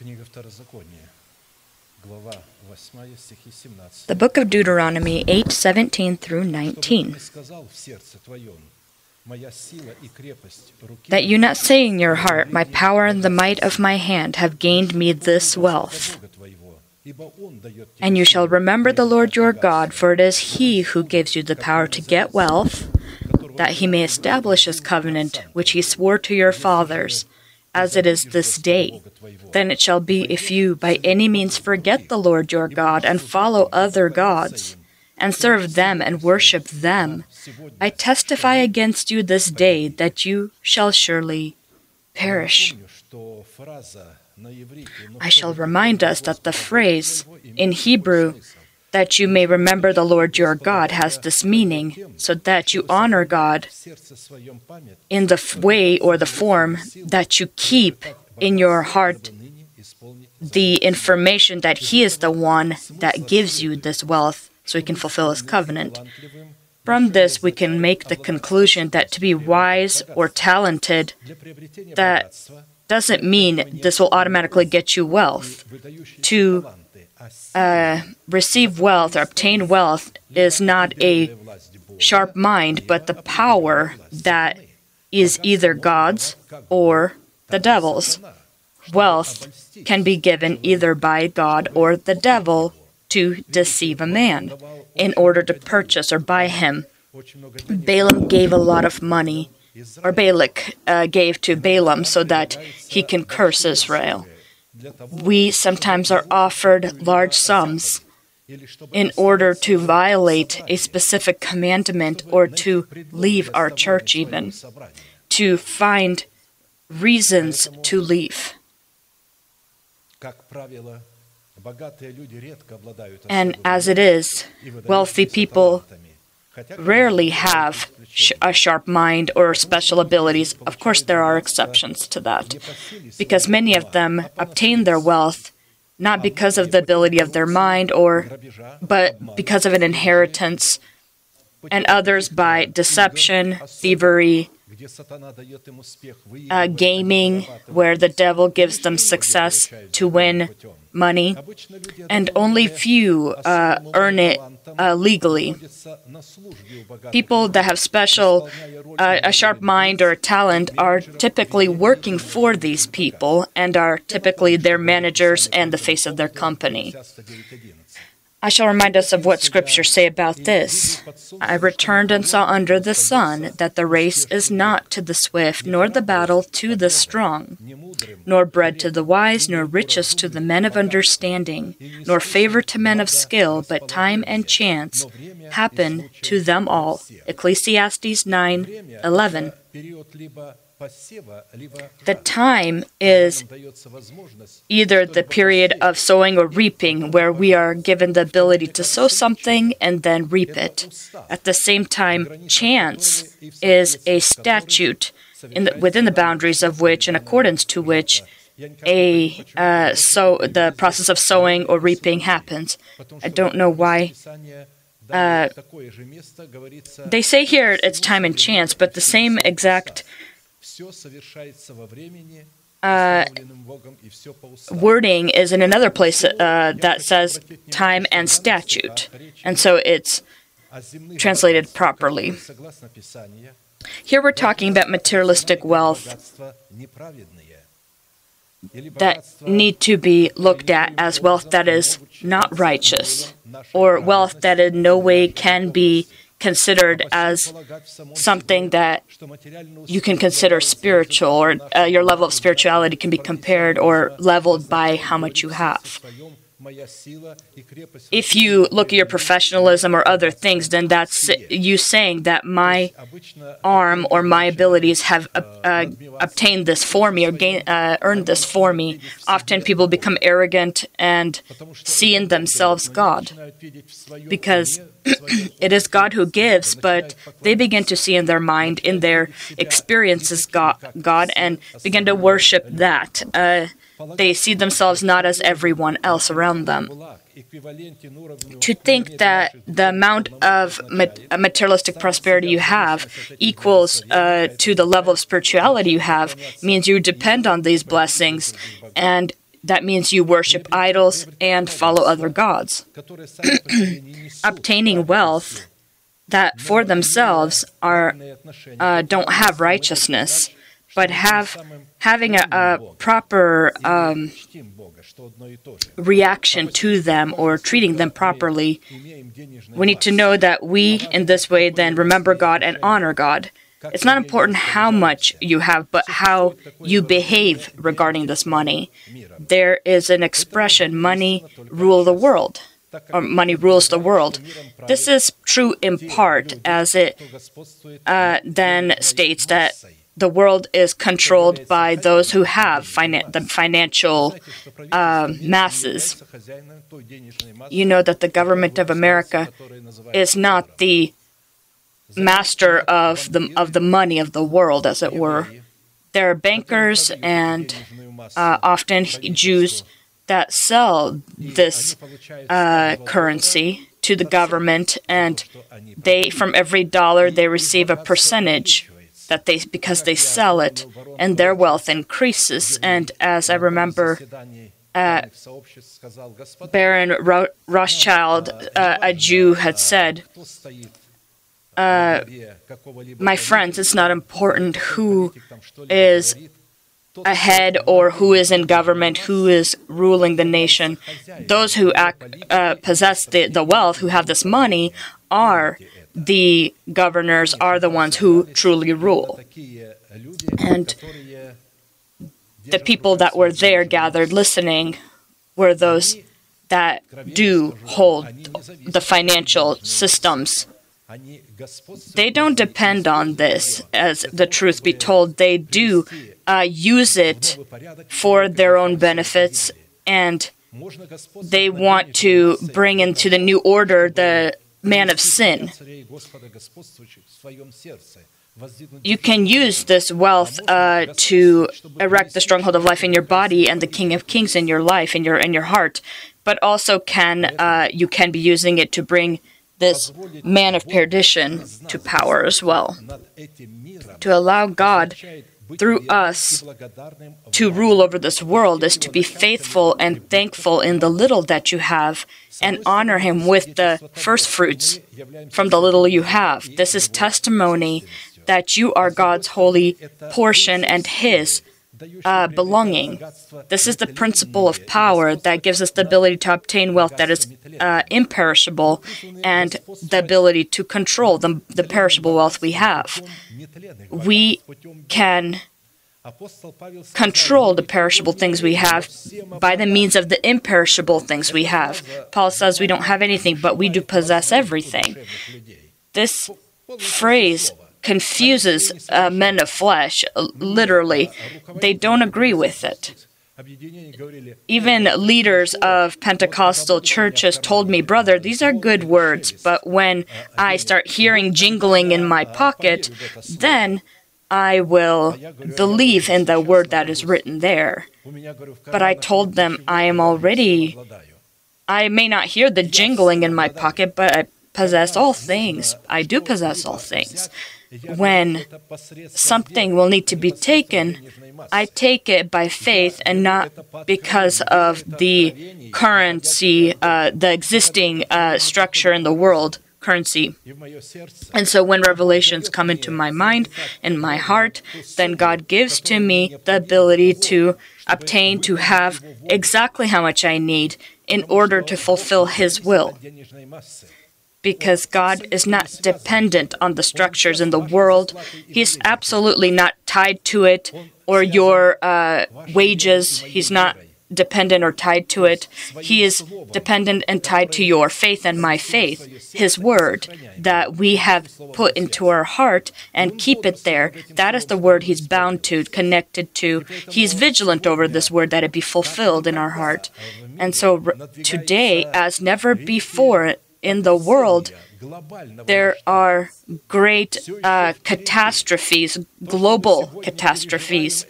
Книга Второзакония, глава 8, стихи 17. The book of Deuteronomy 8 17 through «Чтобы ты 19. не сказал в сердце твоем, моя сила и крепость руки That you not say in your heart, My power and the might of my hand have gained me this wealth. Бога твоего, ибо Он дает тебе And you shall силу remember the и Lord your богатство, God, for it is He who gives you the power to get wealth, that He may establish His covenant, which He swore to your fathers, as it is this day. Then it shall be if you by any means forget the Lord your God and follow other gods, and serve them and worship them, I testify against you this day that you shall surely perish. I shall remind us that the phrase in Hebrew, that you may remember the Lord your God has this meaning, so that you honor God in the way or the form that you keep in your heart the information that He is the one that gives you this wealth so He can fulfill His covenant. From this, we can make the conclusion that to be wise or talented, that doesn't mean this will automatically get you wealth. To uh, receive wealth or obtain wealth is not a sharp mind, but the power that is either God's or the devil's. Wealth can be given either by God or the devil to deceive a man in order to purchase or buy him. Balaam gave a lot of money, or Balak uh, gave to Balaam so that he can curse Israel we sometimes are offered large sums in order to violate a specific commandment or to leave our church, even to find reasons to leave. And as it is, wealthy people rarely have sh- a sharp mind or special abilities. Of course, there are exceptions to that, because many of them obtain their wealth not because of the ability of their mind or but because of an inheritance and others by deception, thievery, uh, gaming, where the devil gives them success to win money, and only few uh, earn it uh, legally. People that have special, uh, a sharp mind or talent are typically working for these people and are typically their managers and the face of their company. I shall remind us of what scriptures say about this. I returned and saw under the sun that the race is not to the swift, nor the battle to the strong, nor bread to the wise, nor riches to the men of understanding, nor favor to men of skill, but time and chance happen to them all. Ecclesiastes 9 11. The time is either the period of sowing or reaping, where we are given the ability to sow something and then reap it. At the same time, chance is a statute the, within the boundaries of which, in accordance to which, a uh, so the process of sowing or reaping happens. I don't know why. Uh, they say here it's time and chance, but the same exact uh, wording is in another place uh, that says time and statute, and so it's translated properly. Here we're talking about materialistic wealth that need to be looked at as wealth that is not righteous or wealth that in no way can be considered as something that you can consider spiritual, or uh, your level of spirituality can be compared or leveled by how much you have. If you look at your professionalism or other things, then that's you saying that my arm or my abilities have uh, uh, obtained this for me or gain, uh, earned this for me. Often people become arrogant and see in themselves God because it is God who gives, but they begin to see in their mind, in their experiences, God, God and begin to worship that. They see themselves not as everyone else around them. To think that the amount of uh, materialistic prosperity you have equals uh, to the level of spirituality you have means you depend on these blessings, and that means you worship idols and follow other gods. Obtaining wealth that for themselves are uh, don't have righteousness but have having a, a proper um, reaction to them or treating them properly. We need to know that we, in this way, then remember God and honor God. It's not important how much you have, but how you behave regarding this money. There is an expression money rule the world. Or money rules the world. This is true in part, as it uh, then states that the world is controlled by those who have finan- the financial uh, masses. You know that the government of America is not the master of the of the money of the world, as it were. There are bankers and uh, often Jews that sell this uh, currency to the government, and they from every dollar they receive a percentage that they because they sell it and their wealth increases. And as I remember, uh, Baron Ro- Rothschild, uh, a Jew, had said, uh, "My friends, it's not important who is." Ahead, or who is in government, who is ruling the nation. Those who act, uh, possess the, the wealth, who have this money, are the governors are the ones who truly rule. And the people that were there gathered listening were those that do hold the financial systems. They don't depend on this, as the truth be told. They do uh, use it for their own benefits, and they want to bring into the new order the man of sin. You can use this wealth uh, to erect the stronghold of life in your body and the King of Kings in your life, in your in your heart. But also, can uh, you can be using it to bring this man of perdition to power as well? To allow God through us to rule over this world is to be faithful and thankful in the little that you have and honor Him with the first fruits from the little you have. This is testimony that you are God's holy portion and His uh, belonging. This is the principle of power that gives us the ability to obtain wealth that is uh, imperishable and the ability to control the, the perishable wealth we have. We can control the perishable things we have by the means of the imperishable things we have. Paul says we don't have anything, but we do possess everything. This phrase confuses uh, men of flesh, literally. They don't agree with it. Even leaders of Pentecostal churches told me, Brother, these are good words, but when I start hearing jingling in my pocket, then I will believe in the word that is written there. But I told them, I am already, I may not hear the jingling in my pocket, but I possess all things. I do possess all things. When something will need to be taken, I take it by faith and not because of the currency, uh, the existing uh, structure in the world, currency. And so when revelations come into my mind and my heart, then God gives to me the ability to obtain, to have exactly how much I need in order to fulfill His will because God is not dependent on the structures in the world. He's absolutely not tied to it or your uh, wages. He's not dependent or tied to it. He is dependent and tied to your faith and my faith, His word that we have put into our heart and keep it there. That is the word He's bound to, connected to. He's vigilant over this word that it be fulfilled in our heart. And so today, as never before, in the world, there are great uh, catastrophes, global catastrophes.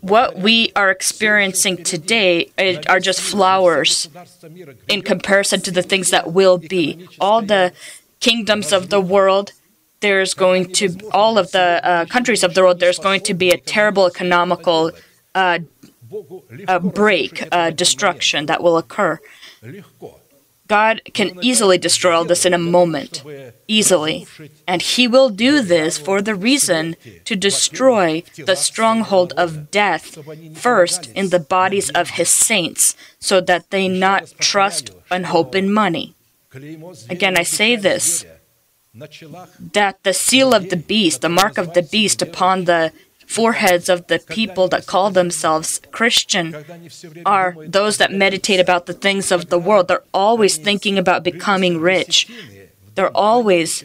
What we are experiencing today are just flowers in comparison to the things that will be. All the kingdoms of the world, there's going to all of the uh, countries of the world. There's going to be a terrible economical uh, break, destruction that will occur. God can easily destroy all this in a moment, easily. And He will do this for the reason to destroy the stronghold of death first in the bodies of His saints, so that they not trust and hope in money. Again, I say this that the seal of the beast, the mark of the beast upon the foreheads of the people that call themselves Christian are those that meditate about the things of the world. They're always thinking about becoming rich. They're always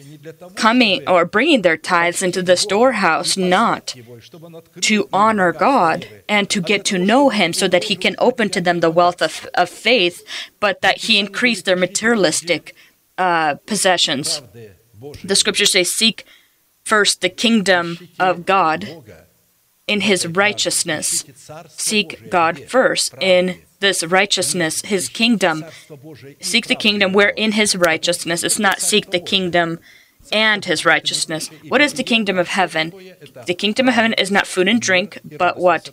coming or bringing their tithes into the storehouse, not to honor God and to get to know Him so that He can open to them the wealth of, of faith, but that He increase their materialistic uh, possessions. The scriptures say, Seek first the kingdom of God in his righteousness. Seek God first in this righteousness, his kingdom. Seek the kingdom where in his righteousness. It's not seek the kingdom and his righteousness. What is the kingdom of heaven? The kingdom of heaven is not food and drink, but what?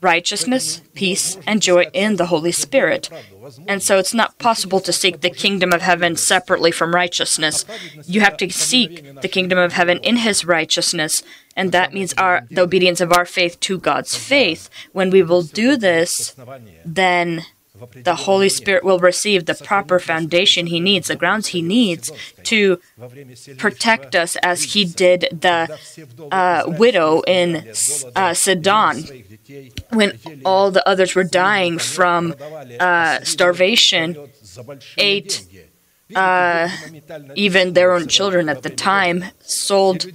Righteousness, peace, and joy in the Holy Spirit. And so it's not possible to seek the kingdom of heaven separately from righteousness. You have to seek the kingdom of heaven in his righteousness and that means our the obedience of our faith to God's faith. When we will do this, then the Holy Spirit will receive the proper foundation he needs, the grounds he needs to protect us, as he did the uh, widow in uh, Sidon when all the others were dying from uh, starvation. Eight uh, even their own children at the time, sold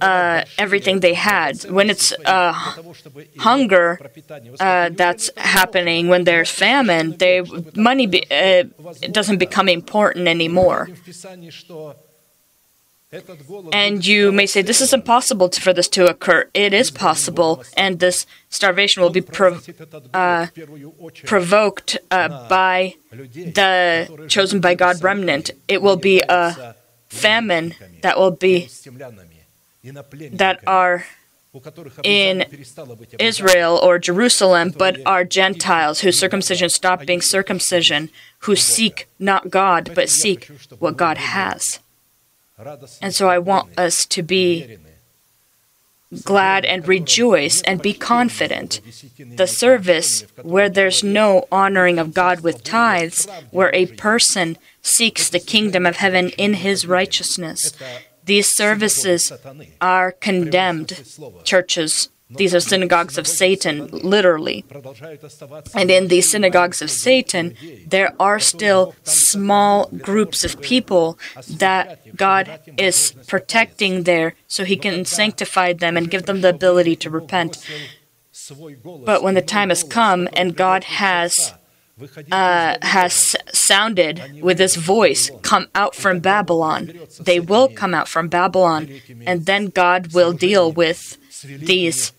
uh, everything they had. When it's uh, hunger uh, that's happening, when there's famine, they money be, uh, doesn't become important anymore. And you may say, this is impossible for this to occur. It is possible, and this starvation will be prov- uh, provoked uh, by the chosen by God remnant. It will be a famine that will be that are in Israel or Jerusalem, but are Gentiles whose circumcision stopped being circumcision, who seek not God, but seek what God has. And so I want us to be glad and rejoice and be confident. The service where there's no honoring of God with tithes, where a person seeks the kingdom of heaven in his righteousness, these services are condemned churches these are synagogues of Satan, literally. And in these synagogues of Satan, there are still small groups of people that God is protecting there so he can sanctify them and give them the ability to repent. But when the time has come and God has uh, has sounded with His voice, Come out from Babylon. They will come out from Babylon, and then God will deal with these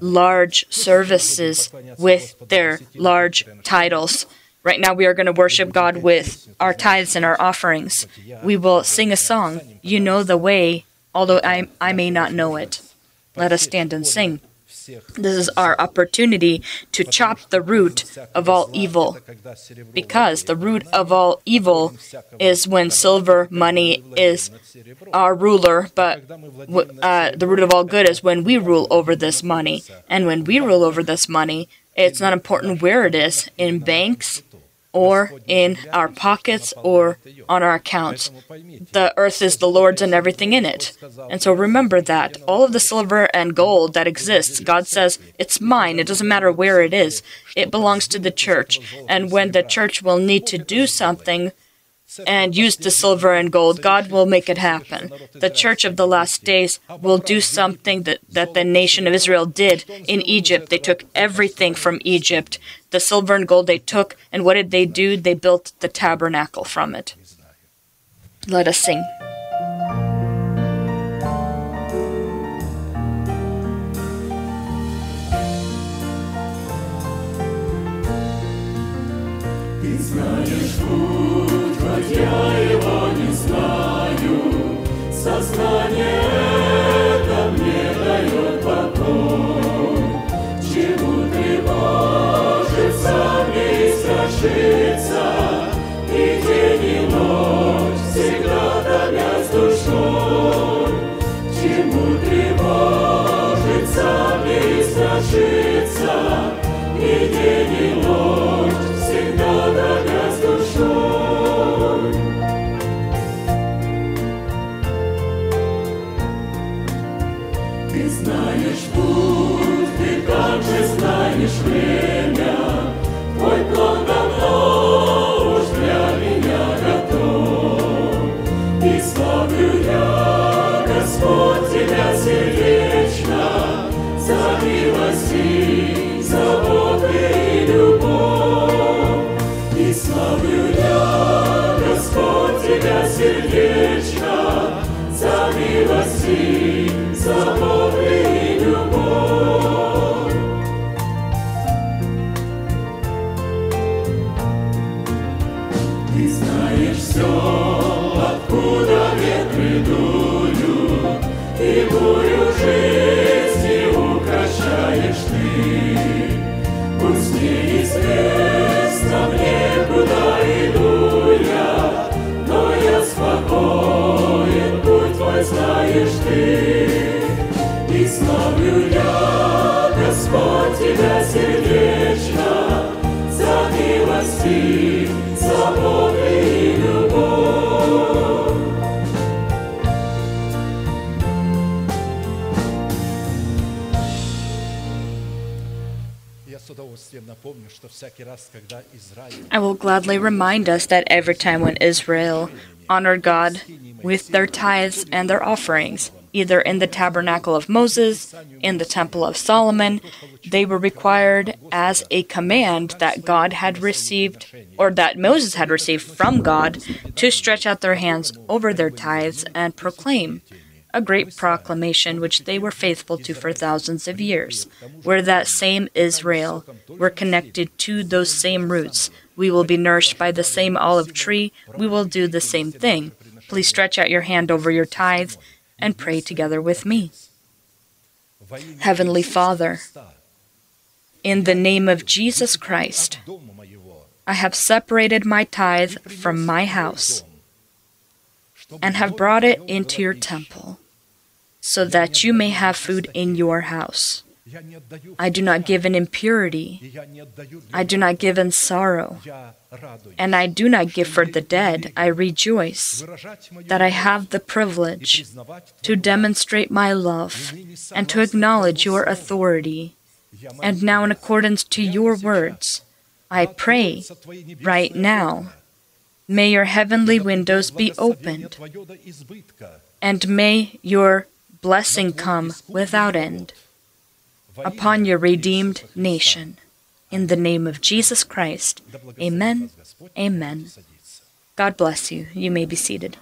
large services with their large titles. Right now, we are going to worship God with our tithes and our offerings. We will sing a song, You Know the Way, although I, I may not know it. Let us stand and sing. This is our opportunity to chop the root of all evil, because the root of all evil is when silver money is our ruler, but uh, the root of all good is when we rule over this money. And when we rule over this money, it's not important where it is in banks or in our pockets or on our accounts. The earth is the Lord's and everything in it. And so remember that. All of the silver and gold that exists, God says, it's mine. It doesn't matter where it is, it belongs to the church. And when the church will need to do something, and use the silver and gold, God will make it happen. The church of the last days will do something that, that the nation of Israel did in Egypt. They took everything from Egypt. The silver and gold they took, and what did they do? They built the tabernacle from it. Let us sing. joy. His Spirit. Ты знаешь все, откуда ветры дуют, И бурю жизни украшаешь ты. Пусть неизвестно мне, куда иду я, Но я спокоен, путь мой знаешь ты. И славлю я, Господь, Тебя сегодня, I will gladly remind us that every time when Israel honored God with their tithes and their offerings, either in the tabernacle of Moses, in the temple of Solomon, they were required as a command that God had received, or that Moses had received from God, to stretch out their hands over their tithes and proclaim a great proclamation which they were faithful to for thousands of years. We're that same Israel. We're connected to those same roots. We will be nourished by the same olive tree. We will do the same thing. Please stretch out your hand over your tithe and pray together with me. Heavenly Father, in the name of Jesus Christ, I have separated my tithe from my house and have brought it into your temple so that you may have food in your house. I do not give in impurity. I do not give in sorrow. And I do not give for the dead. I rejoice that I have the privilege to demonstrate my love and to acknowledge your authority. And now, in accordance to your words, I pray right now. May your heavenly windows be opened, and may your blessing come without end upon your redeemed nation. In the name of Jesus Christ. Amen. Amen. God bless you. You may be seated.